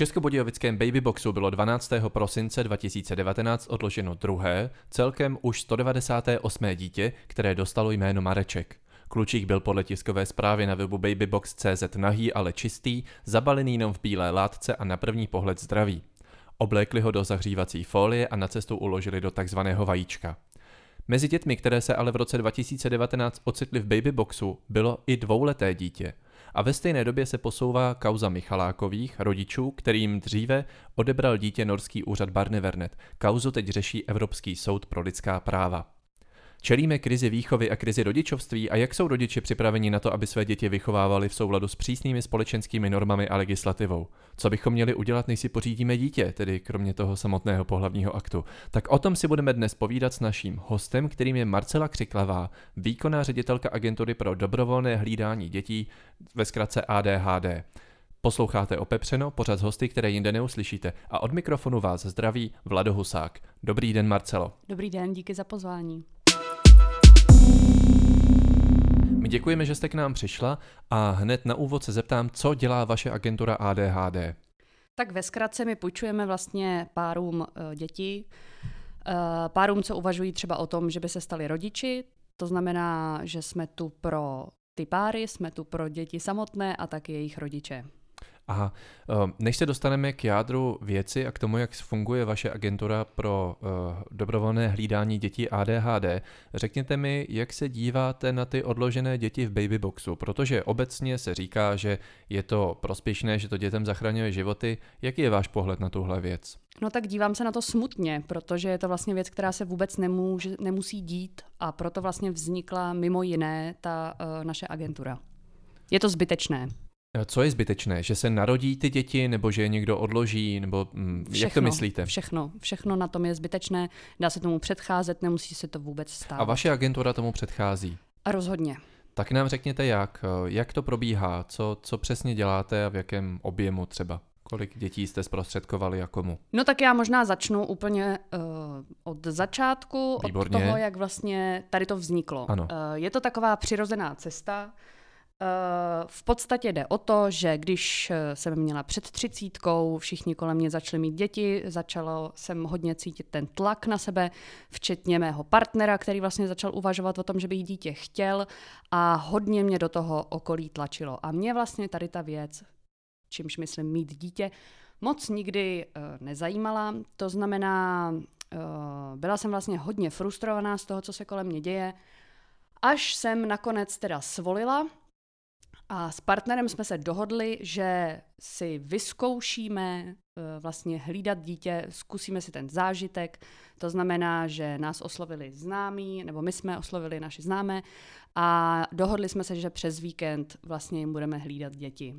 českobudějovickém Babyboxu bylo 12. prosince 2019 odloženo druhé, celkem už 198. dítě, které dostalo jméno Mareček. Klučík byl podle tiskové zprávy na webu babybox.cz nahý, ale čistý, zabalený jenom v bílé látce a na první pohled zdravý. Oblékli ho do zahřívací folie a na cestu uložili do takzvaného vajíčka. Mezi dětmi, které se ale v roce 2019 ocitly v babyboxu, bylo i dvouleté dítě. A ve stejné době se posouvá kauza Michalákových, rodičů, kterým dříve odebral dítě norský úřad Barnevernet. Kauzu teď řeší Evropský soud pro lidská práva. Čelíme krizi výchovy a krizi rodičovství a jak jsou rodiče připraveni na to, aby své děti vychovávali v souladu s přísnými společenskými normami a legislativou? Co bychom měli udělat, než si pořídíme dítě, tedy kromě toho samotného pohlavního aktu? Tak o tom si budeme dnes povídat s naším hostem, kterým je Marcela Křiklavá, výkonná ředitelka agentury pro dobrovolné hlídání dětí, ve zkratce ADHD. Posloucháte Opepřeno, pořad z hosty, které jinde neuslyšíte. A od mikrofonu vás zdraví Vlado Husák. Dobrý den, Marcelo. Dobrý den, díky za pozvání. Děkujeme, že jste k nám přišla a hned na úvod se zeptám, co dělá vaše agentura ADHD. Tak ve zkratce my půjčujeme vlastně párům uh, děti, uh, párům, co uvažují třeba o tom, že by se stali rodiči, to znamená, že jsme tu pro ty páry, jsme tu pro děti samotné a taky jejich rodiče. Aha, ehm, než se dostaneme k jádru věci a k tomu, jak funguje vaše agentura pro uh, dobrovolné hlídání dětí ADHD, řekněte mi, jak se díváte na ty odložené děti v babyboxu, protože obecně se říká, že je to prospěšné, že to dětem zachraňuje životy. Jaký je váš pohled na tuhle věc? No tak dívám se na to smutně, protože je to vlastně věc, která se vůbec nemůže, nemusí dít a proto vlastně vznikla mimo jiné ta uh, naše agentura. Je to zbytečné. Eh, co je zbytečné? Že se narodí ty děti, nebo že je někdo odloží, nebo hm, všechno, jak to myslíte? Všechno, všechno na tom je zbytečné, dá se tomu předcházet, nemusí se to vůbec stát. A vaše agentura tomu předchází? A rozhodně. Tak nám řekněte jak, eh, jak to probíhá, co, co přesně děláte a v jakém objemu třeba? Kolik dětí jste zprostředkovali a komu? No tak já možná začnu úplně uh, od začátku, Výborně. od toho, jak vlastně tady to vzniklo. Ano. Uh, je to taková přirozená cesta, v podstatě jde o to, že když eh, jsem měla před třicítkou, všichni kolem mě začali mít děti, začalo jsem hodně cítit ten tlak na sebe, včetně mého partnera, který vlastně začal uvažovat o tom, že by jí dítě chtěl a hodně mě do toho okolí tlačilo. A mě vlastně tady ta věc, čímž myslím mít dítě, moc nikdy uh, nezajímala. To znamená, byla jsem vlastně hodně frustrovaná z toho, co se kolem mě děje, až jsem nakonec teda svolila a s partnerem jsme se dohodli, že si vyzkoušíme eh, vlastně hlídat dítě, zkusíme si ten zážitek. To znamená, že nás oslovili známí, nebo my jsme oslovili naši známé a dohodli jsme se, že přes víkend vlastně jim budeme hlídat děti.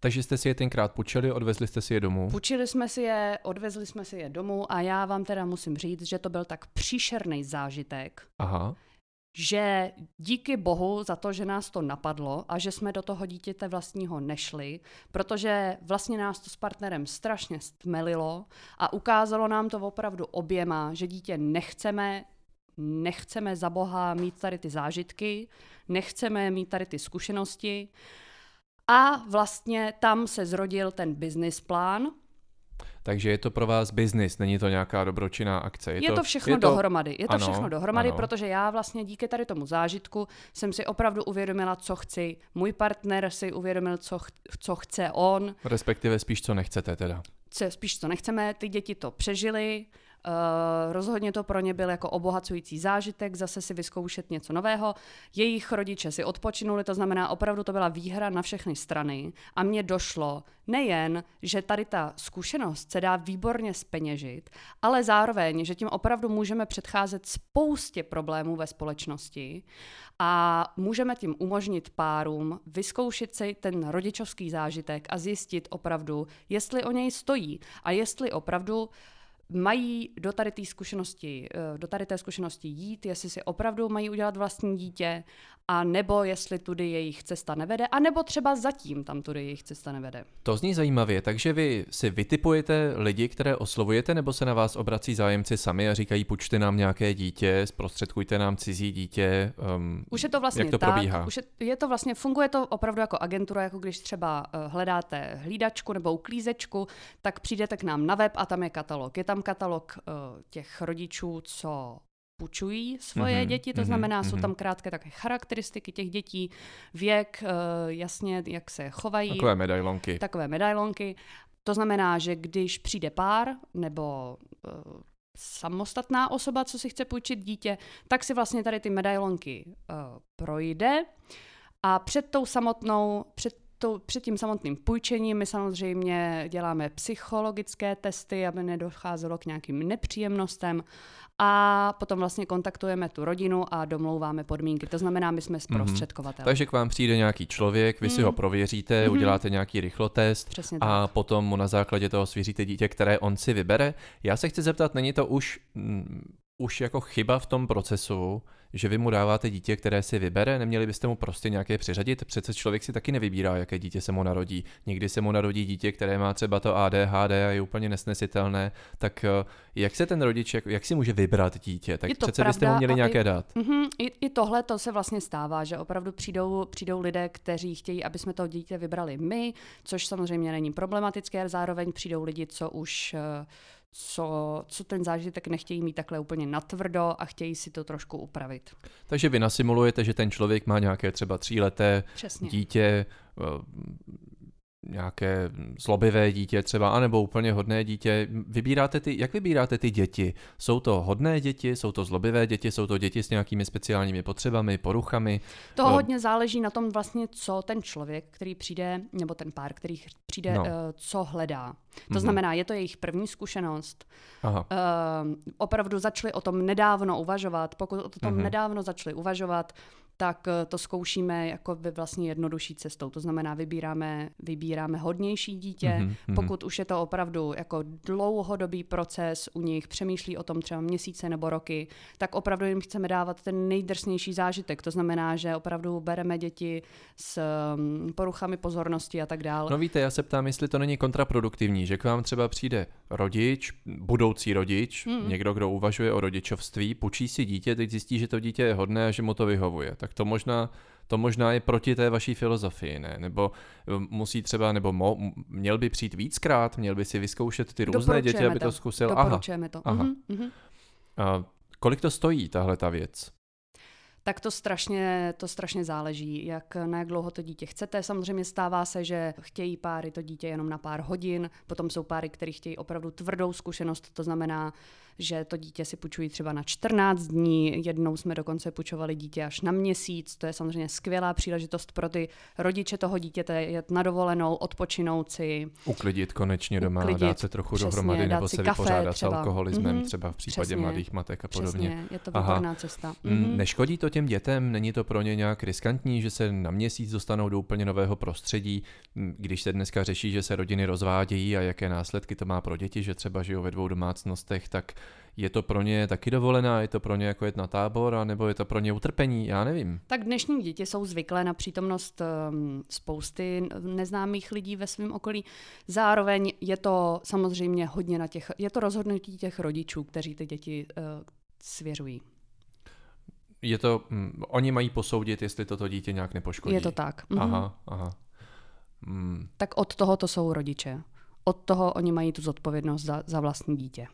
Takže jste si je tenkrát půjčili, odvezli jste si je domů? Půjčili jsme si je, odvezli jsme si je domů a já vám teda musím říct, že to byl tak příšerný zážitek. Aha že díky bohu za to, že nás to napadlo a že jsme do toho dítěte vlastního nešli, protože vlastně nás to s partnerem strašně stmelilo a ukázalo nám to opravdu oběma, že dítě nechceme, nechceme za boha mít tady ty zážitky, nechceme mít tady ty zkušenosti. A vlastně tam se zrodil ten business plán, takže je to pro vás biznis, není to nějaká dobročinná akce. Je, je to, to všechno je to... dohromady. Je to ano, všechno dohromady, ano. protože já vlastně díky tady tomu zážitku jsem si opravdu uvědomila, co chci. Můj partner si uvědomil, co, ch- co chce on. Respektive spíš, co nechcete teda. Co, spíš, co nechceme. Ty děti to přežili, Uh, rozhodně to pro ně byl jako obohacující zážitek, zase si vyzkoušet něco nového. Jejich rodiče si odpočinuli, to znamená, opravdu to byla výhra na všechny strany. A mně došlo nejen, že tady ta zkušenost se dá výborně speněžit, ale zároveň, že tím opravdu můžeme předcházet spoustě problémů ve společnosti a můžeme tím umožnit párům vyzkoušet si ten rodičovský zážitek a zjistit opravdu, jestli o něj stojí a jestli opravdu mají do tady zkušenosti, eh, do tady té zkušenosti jít, jestli si opravdu mají udělat vlastní dítě, a nebo jestli tudy jejich cesta nevede, a nebo třeba zatím tam tudy jejich cesta nevede. To zní zajímavě, takže vy si vytipujete lidi, které oslovujete, nebo se na vás obrací zájemci sami a říkají, půjčte nám nějaké dítě, zprostředkujte nám cizí dítě. Um, už je to vlastně jak to tak, probíhá? Už je, je to vlastně, funguje to opravdu jako agentura, jako když třeba uh, hledáte hlídačku nebo uklízečku, tak přijdete k nám na web a tam je katalog. Je tam katalog uh, těch rodičů, co půjčují svoje mm-hmm, děti, to mm-hmm, znamená, mm-hmm. jsou tam krátké také charakteristiky těch dětí, věk, uh, jasně, jak se chovají. Takové medailonky. Takové medailonky. To znamená, že když přijde pár nebo uh, samostatná osoba, co si chce půjčit dítě, tak si vlastně tady ty medailonky uh, projde a před tou samotnou, před to, před tím samotným půjčením my samozřejmě děláme psychologické testy, aby nedocházelo k nějakým nepříjemnostem a potom vlastně kontaktujeme tu rodinu a domlouváme podmínky. To znamená, my jsme mhm. zprostředkovatel. Mm-hmm. Takže k vám přijde nějaký člověk, vy mm. si ho mhm. prověříte, mm-hmm. uděláte nějaký rychlotest Přesně a tak. potom mu na základě toho svěříte dítě, které on si vybere. Já se chci zeptat, není to už, mm, už jako chyba v tom procesu, že vy mu dáváte dítě, které si vybere, neměli byste mu prostě nějaké přiřadit? Přece člověk si taky nevybírá, jaké dítě se mu narodí. Někdy se mu narodí dítě, které má třeba to ADHD a je úplně nesnesitelné, tak eh, jak se ten rodič, jak, jak si může vybrat dítě? Tak přece byste mu měli nějaké i, dát. Uh-huh, i, I tohle to se vlastně stává, že opravdu přijdou, přijdou lidé, kteří chtějí, aby jsme to dítě vybrali my, což samozřejmě není problematické, ale zároveň přijdou lidi, co už uh, co, co ten zážitek nechtějí mít takhle úplně natvrdo a chtějí si to trošku upravit. Takže vy nasimulujete, že ten člověk má nějaké třeba tříleté Přesně. dítě, eh, nějaké zlobivé dítě třeba, anebo úplně hodné dítě. Vybíráte ty, jak vybíráte ty děti? Jsou to hodné děti, jsou to zlobivé děti, jsou to děti s nějakými speciálními potřebami, poruchami? To no. hodně záleží na tom vlastně, co ten člověk, který přijde, nebo ten pár, který přijde, no. uh, co hledá. To mm-hmm. znamená, je to jejich první zkušenost. Aha. Uh, opravdu začali o tom nedávno uvažovat. Pokud o tom mm-hmm. nedávno začali uvažovat, tak eh, to zkoušíme jako by vlastně jednodušší cestou. To znamená, vybíráme, vybíráme hodnější dítě. Mm-hmm. Pokud už je to opravdu jako dlouhodobý proces, u nich přemýšlí o tom třeba měsíce nebo roky, tak opravdu jim chceme dávat ten nejdrsnější zážitek. To znamená, že opravdu bereme děti s mm, poruchami pozornosti a tak dále. No víte, já se ptám, jestli to není kontraproduktivní, že k vám třeba přijde rodič, budoucí rodič, mm. někdo, kdo uvažuje o rodičovství, půjčí si dítě, teď zjistí, že to dítě je hodné a že mu to vyhovuje. Tak tak to možná, to možná je proti té vaší filozofii, ne? Nebo eh, musí třeba, nebo mo, měl by přijít víckrát, měl by si vyzkoušet ty různé děti, aby to, to zkusil. Doporučujeme Aha. to. Aha. Mm-hmm. A kolik to stojí, tahle ta věc? Tak to strašně, to strašně záleží, jak, na jak dlouho to dítě chcete. Samozřejmě stává se, že chtějí páry to dítě jenom na pár hodin, potom jsou páry, které chtějí opravdu tvrdou zkušenost, to znamená, že to dítě si půjčují třeba na 14 dní, jednou jsme dokonce půjčovali dítě až na měsíc, to je samozřejmě skvělá příležitost pro ty rodiče toho dítěte jet na dovolenou, odpočinout si. Uklidit konečně doma, uklidit, dát se trochu přesně, dohromady, nebo se kafe, vypořádat třeba. s alkoholismem, mm-hmm, třeba v případě přesně, mladých matek a podobně. Přesně, je to výborná cesta. Mm-hmm. Neškodí to těm dětem, není to pro ně nějak riskantní, že se na měsíc dostanou do úplně nového prostředí, když se dneska řeší, že se rodiny rozvádějí a jaké následky to má pro děti, že třeba žijou ve dvou domácnostech, tak je to pro ně taky dovolená, je to pro ně jako jet na tábor, nebo je to pro ně utrpení, já nevím. Tak dnešní děti jsou zvyklé na přítomnost um, spousty neznámých lidí ve svém okolí. Zároveň je to samozřejmě hodně na těch, je to rozhodnutí těch rodičů, kteří ty děti uh, svěřují. Je to, um, oni mají posoudit, jestli toto dítě nějak nepoškodí. Je to tak. Mhm. Aha, aha. Mm. Tak od toho to jsou rodiče. Od toho oni mají tu zodpovědnost za, za vlastní dítě.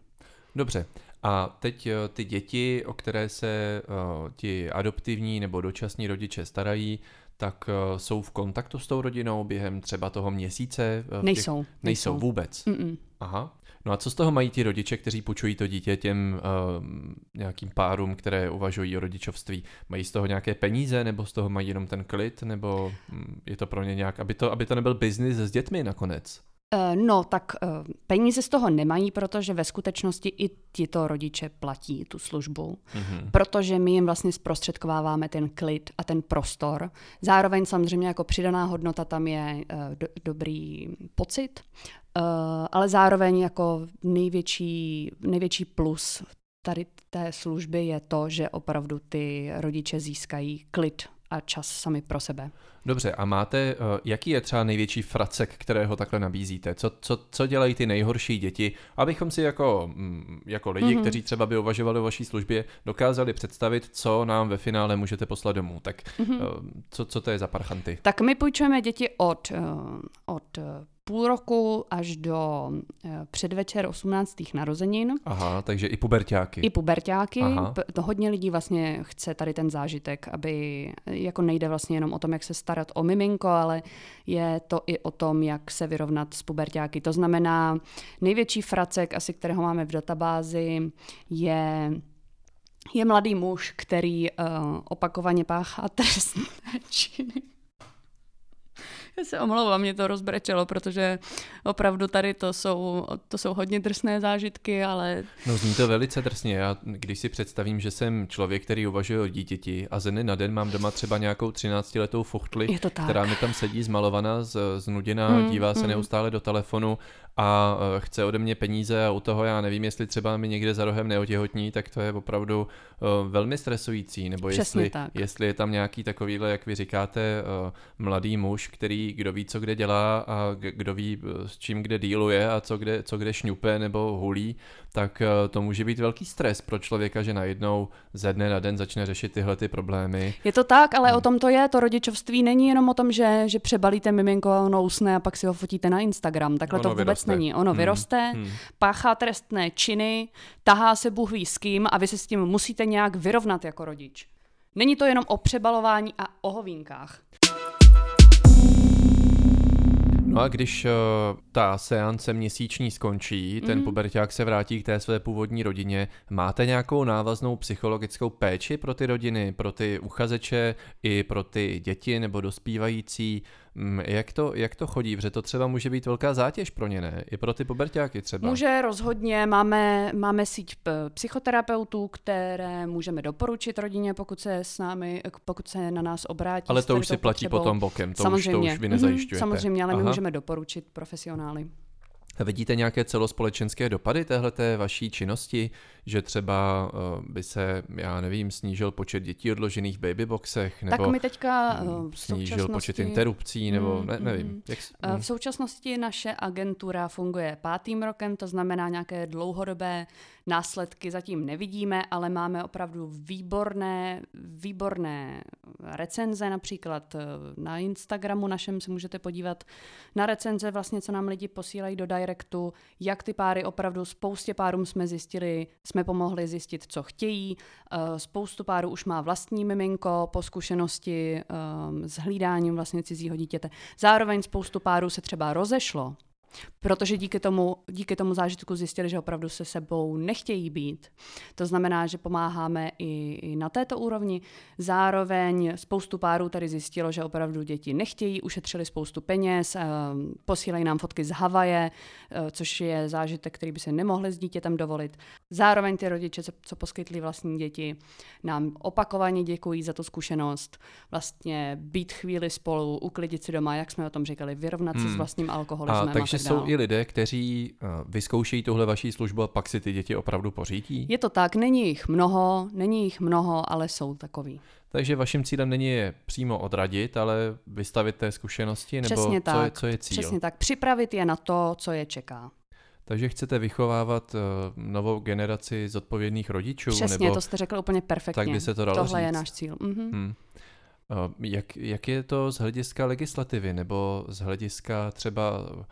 Dobře. A teď eh, ty děti, o které se uh, ti adoptivní nebo dočasní rodiče starají, tak uh, jsou v kontaktu s tou rodinou během třeba toho měsíce? Uh, nejsou, nejsou. Nejsou vůbec? Mm-mm. Aha. No a co z toho mají ti rodiče, kteří půjčují to dítě těm uh, nějakým párům, které uvažují o rodičovství? Mají z toho nějaké peníze, nebo z toho mají jenom ten klid, nebo hm, je to pro ně nějak, aby to, aby to nebyl biznis s dětmi nakonec? Eh, no, tak eh, peníze z toho nemají, protože ve skutečnosti i tito rodiče platí tu službu, mm-hmm. protože my jim vlastně zprostředkováváme ten klid a ten prostor. Zároveň samozřejmě jako přidaná hodnota tam je do, dobrý pocit, ale zároveň jako největší, největší plus tady té služby je to, že opravdu ty rodiče získají klid a čas sami pro sebe. Dobře, a máte, eh, jaký je třeba největší fracek, kterého takhle nabízíte? Co, co, co dělají ty nejhorší děti, abychom si jako, mm, jako lidi, mm-hmm. kteří třeba by uvažovali o vaší službě, dokázali představit, co nám ve finále můžete poslat domů. Tak mm-hmm. co, co to je za parchanty? Tak my půjčujeme děti od, eh, od půl roku až do předvečer 18. narozenin. Aha, takže i pubertáky. I pubertáky. Aha. To hodně lidí vlastně chce tady ten zážitek, aby jako nejde vlastně jenom o tom, jak se starat o miminko, ale je to i o tom, jak se vyrovnat s pubertáky. To znamená, největší fracek, asi kterého máme v databázi, je je mladý muž, který uh, opakovaně páchá trestné činy. Já se omlouvám, mě to rozbrečelo, protože opravdu tady to jsou, to jsou hodně drsné zážitky, ale... No zní to velice drsně. Já když si představím, že jsem člověk, který uvažuje o dítěti a ze dne na den mám doma třeba nějakou 13-letou fuchtli, která mi tam sedí zmalovaná, z, znuděná, mm, dívá se mm. neustále do telefonu a e, chce ode mě peníze a u toho já nevím, jestli třeba mi někde za rohem neotěhotní, tak to je opravdu uh, velmi stresující, nebo jestli, jestli je tam nějaký takovýhle, jak vy říkáte, uh, mladý muž, který kdo ví, co kde dělá a kdo ví, s čím kde díluje a co kde, co kde šňupe nebo hulí, tak uh, to může být velký stres pro člověka, že najednou ze dne na den začne řešit tyhle ty problémy. Je to tak, ale hmm. o tom to je, to rodičovství není jenom o tom, že, že přebalíte miminko a ono usne a pak si ho fotíte na Instagram, takhle ono to vůbec vyroste. není. Ono hmm. vyroste, hmm. páchá trestné činy, tahá se Bůh ví s kým a vy se s tím musíte nějak vyrovnat jako rodič. Není to jenom o přebalování a o hovínkách. No a když uh, ta seance měsíční skončí, ten mm. puberták se vrátí k té své původní rodině, máte nějakou návaznou psychologickou péči pro ty rodiny, pro ty uchazeče i pro ty děti nebo dospívající? Mm, jak to, jak to chodí? Protože to třeba může být velká zátěž pro ně, ne? I pro ty pubertáky třeba. Může rozhodně. Máme, máme síť psychoterapeutů, které můžeme doporučit rodině, pokud se s námi, pokud se na nás obrátí. Ale to už si platí potřebou. potom bokem, to samozřejmě. už, to už vy mhm, nezajišťujete. Samozřejmě, ale Aha. my můžeme doporučit profesionály. Vidíte nějaké celospolečenské dopady téhleté vaší činnosti, že třeba uh, by se, já nevím, snížil počet dětí odložených v babyboxech, nebo tak my teďka, uh, snížil počet interrupcí, nebo mm, ne, nevím. Mm, jak, mm. V současnosti naše agentura funguje pátým rokem, to znamená nějaké dlouhodobé následky zatím nevidíme, ale máme opravdu výborné, výborné recenze, například eh, na Instagramu našem se můžete podívat na recenze, vlastně co nám lidi posílají do directu, jak ty páry opravdu, spoustě párům jsme zjistili, jsme pomohli zjistit, co chtějí, eh, spoustu párů už má vlastní miminko po zkušenosti um, s hlídáním vlastně cizího dítěte. Zároveň spoustu párů se třeba rozešlo, Protože díky tomu, díky tomu zážitku zjistili, že opravdu se sebou nechtějí být. To znamená, že pomáháme i, i na této úrovni. Zároveň spoustu párů tady zjistilo, že opravdu děti nechtějí, ušetřili spoustu peněz, eh, posílají nám fotky z Havaje, eh, což je zážitek, který by se nemohli s dítětem dovolit. Zároveň ty rodiče, co, co poskytli vlastní děti, nám opakovaně děkují za tu zkušenost. Vlastně být chvíli spolu, uklidit si doma, jak jsme o tom říkali, vyrovnat hmm. se s hmm. vlastním alkoholismem. A takže jsou i lidé, kteří uh, vyzkoušejí tuhle vaší službu a pak si ty děti opravdu pořídí? Je to tak, není jich mnoho, není jich mnoho, ale jsou takový. Takže vaším cílem není je přímo odradit, ale vystavit té zkušenosti, nebo Přesně co, tak, je, co je cíl? Přesně tak, připravit je na to, co je čeká. Takže chcete vychovávat uh, novou generaci zodpovědných rodičů? Přesně, nebo... to jste řekl úplně perfektně. Tak by se to dalo Tohle říct. je náš cíl. Mhm. Hmm. Uh, jak, jak je to z hlediska legislativy nebo z hlediska třeba Eh,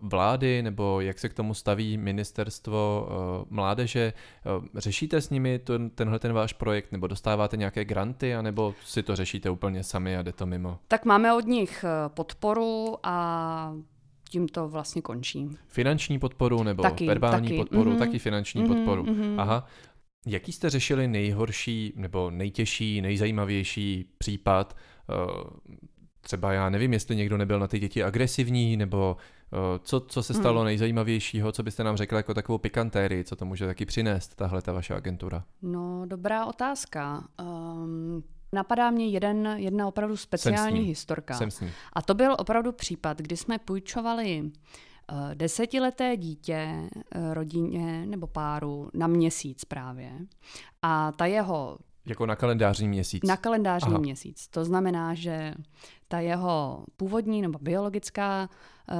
vlády, nebo jak se k tomu staví ministerstvo eh, mládeže. Eh, řešíte s nimi ten, tenhle ten váš projekt, nebo dostáváte nějaké granty, anebo si to řešíte úplně sami a jde to mimo? Tak máme od nich podporu a tím to vlastně končí. Finanční podporu nebo taky, verbální taky. podporu, mm-hmm. taky finanční mm-hmm, podporu. Mm-hmm. Aha. Jaký jste řešili nejhorší nebo nejtěžší, nejzajímavější případ? Třeba já nevím, jestli někdo nebyl na ty děti agresivní, nebo Eh, co, co se stalo hmm. nejzajímavějšího, co byste nám řekla jako takovou pikantérii, co to může taky přinést, tahle ta vaše agentura? No, dobrá otázka. Um, napadá mě jeden, jedna opravdu speciální Jsem historka. Jsem s ní. A to byl opravdu případ, kdy jsme půjčovali Eh, desetileté dítě eh, rodině nebo páru na měsíc právě a ta jeho jako na kalendářní měsíc. Na kalendářní Aha. měsíc. To znamená, že ta jeho původní nebo biologická uh,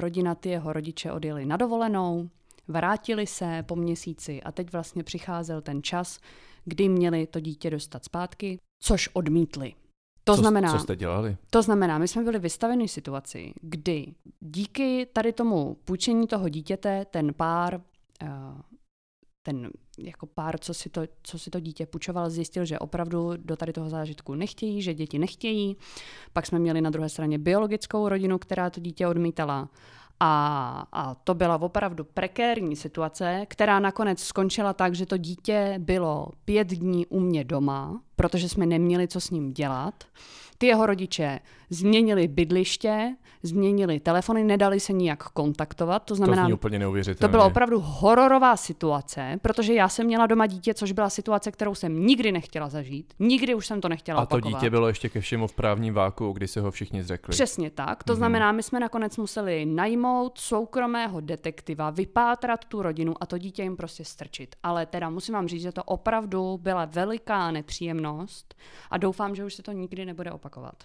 rodina, ty jeho rodiče odjeli na dovolenou, vrátili se po měsíci a teď vlastně přicházel ten čas, kdy měli to dítě dostat zpátky, což odmítli. To co, znamená, co jste dělali? To znamená, my jsme byli vystaveni situaci, kdy díky tady tomu půjčení toho dítěte ten pár, uh, ten jako pár, co si, to, co si to dítě půjčoval, zjistil, že opravdu do tady toho zážitku nechtějí, že děti nechtějí. Pak jsme měli na druhé straně biologickou rodinu, která to dítě odmítala. A, a to byla opravdu prekérní situace, která nakonec skončila tak, že to dítě bylo pět dní u mě doma, protože jsme neměli co s ním dělat. Ty jeho rodiče změnili bydliště, změnili telefony, nedali se nijak kontaktovat. To znamená, to zní úplně. To byla opravdu hororová situace, protože já jsem měla doma dítě, což byla situace, kterou jsem nikdy nechtěla zažít. Nikdy už jsem to nechtěla A to opakovat. dítě bylo ještě ke všemu v právním váku, kdy se ho všichni zřekli. Přesně tak. To mm-hmm. znamená, my jsme nakonec museli najmout soukromého detektiva, vypátrat tu rodinu a to dítě jim prostě strčit. Ale teda musím vám říct, že to opravdu byla veliká nepříjemnost a doufám, že už se to nikdy nebude opakovat.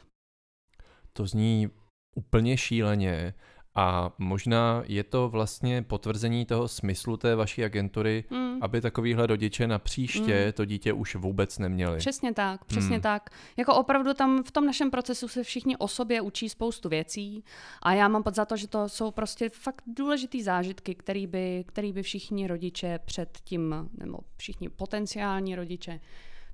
To zní úplně šíleně a možná je to vlastně potvrzení toho smyslu té vaší agentury, mm. aby takovýhle rodiče na příště mm. to dítě už vůbec neměli. Přesně tak, přesně mm. tak. Jako opravdu tam v tom našem procesu se všichni o sobě učí spoustu věcí a já mám pod za to, že to jsou prostě fakt důležitý zážitky, který by, který by všichni rodiče před tím, nebo všichni potenciální rodiče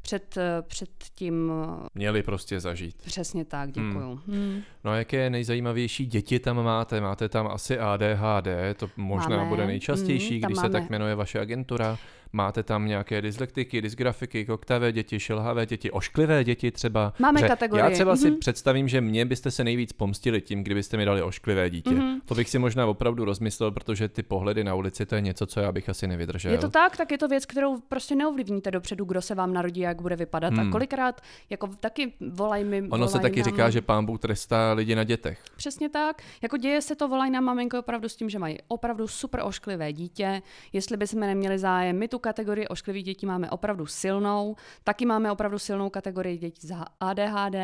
před, eh, před tím... Eh, Měli prostě zažít. Přesně tak, děkuju. Hmm. Hmm. No a jaké nejzajímavější děti tam máte? Máte tam asi ADHD, to možná máme. bude nejčastější, hmm, když máme. se tak jmenuje vaše agentura. Máte tam nějaké dyslektiky, dysgrafiky, koktavé děti, šilhavé děti, ošklivé děti třeba. Máme Pře- kategorie. Já třeba mm-hmm. si mhm. představím, že mě byste se nejvíc pomstili tím, kdybyste mi dali ošklivé dítě. Mm-hmm. To bych si možná opravdu rozmyslel, protože ty pohledy na ulici to je něco, co já bych asi nevydržel. Je to tak, tak je to věc, kterou prostě neovlivníte dopředu, kdo se vám narodí, jak bude vypadat. Hmm. A kolikrát jako taky volají mi. Ono volaj se taky nám... říká, že pán Bůh trestá lidi na dětech. Přesně tak. Jako děje se to, volají na maminko opravdu s tím, že mají opravdu super ošklivé dítě. Jestli bychom neměli zájem, my tu kategorii ošklivých dětí máme opravdu silnou. Taky máme opravdu silnou kategorii dětí za ADHD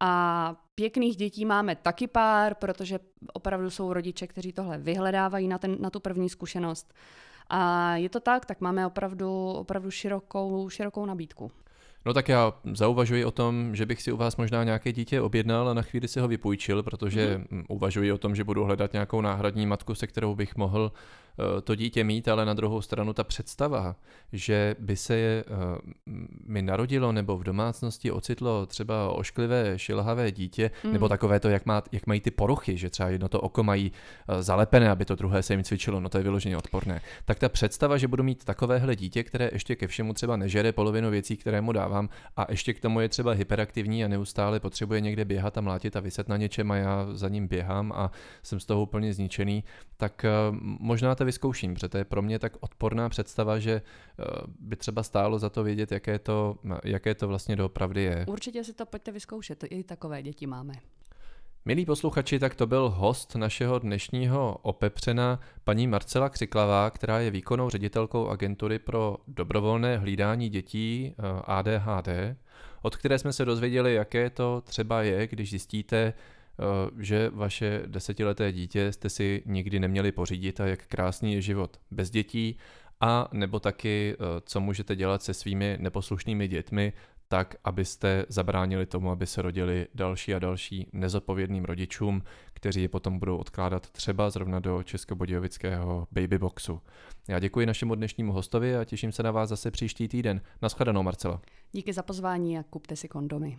a pěkných dětí máme taky pár, protože opravdu jsou rodiče, kteří tohle vyhledávají na, ten, na tu první zkušenost. A je to tak, tak máme opravdu, opravdu širokou, širokou nabídku. No tak já zauvažuji o tom, že bych si u vás možná nějaké dítě objednal a na chvíli si ho vypůjčil, protože mm. uvažuji o tom, že budu hledat nějakou náhradní matku, se kterou bych mohl to dítě mít, ale na druhou stranu ta představa, že by se je, eh, mi narodilo nebo v domácnosti ocitlo třeba ošklivé, šilhavé dítě, mm. nebo takové to, jak, má, jak mají ty poruchy, že třeba jedno to oko mají eh, zalepené, aby to druhé se jim cvičilo, no to je vyloženě odporné. Tak ta představa, že budu mít takovéhle dítě, které ještě ke všemu třeba nežere polovinu věcí, které mu dávám, a ještě k tomu je třeba hyperaktivní a neustále potřebuje někde běhat a mlátit a vyset na něčem a já za ním běhám a jsem z toho úplně zničený, tak možná ta vyzkouším, protože to je pro mě tak odporná představa, že eh, by třeba stálo za to vědět, jaké to, jaké to vlastně doopravdy je. Určitě si to pojďte vyzkoušet, i takové děti máme. Milí posluchači, tak to byl host našeho dnešního opepřena, paní Marcela Křiklavá, která je výkonnou ředitelkou agentury pro dobrovolné hlídání dětí eh, ADHD, od které jsme se dozvěděli, jaké to třeba je, když zjistíte, že vaše desetileté dítě jste si nikdy neměli pořídit a jak krásný je život bez dětí a nebo taky, eh, co můžete dělat se svými neposlušnými dětmi, tak, abyste zabránili tomu, aby se rodili další a další nezodpovědným rodičům, kteří je potom budou odkládat třeba zrovna do českobudějovického babyboxu. Já děkuji našemu dnešnímu hostovi a těším se na vás zase příští týden. Naschledanou, Marcela. Díky za pozvání a kupte si kondomy.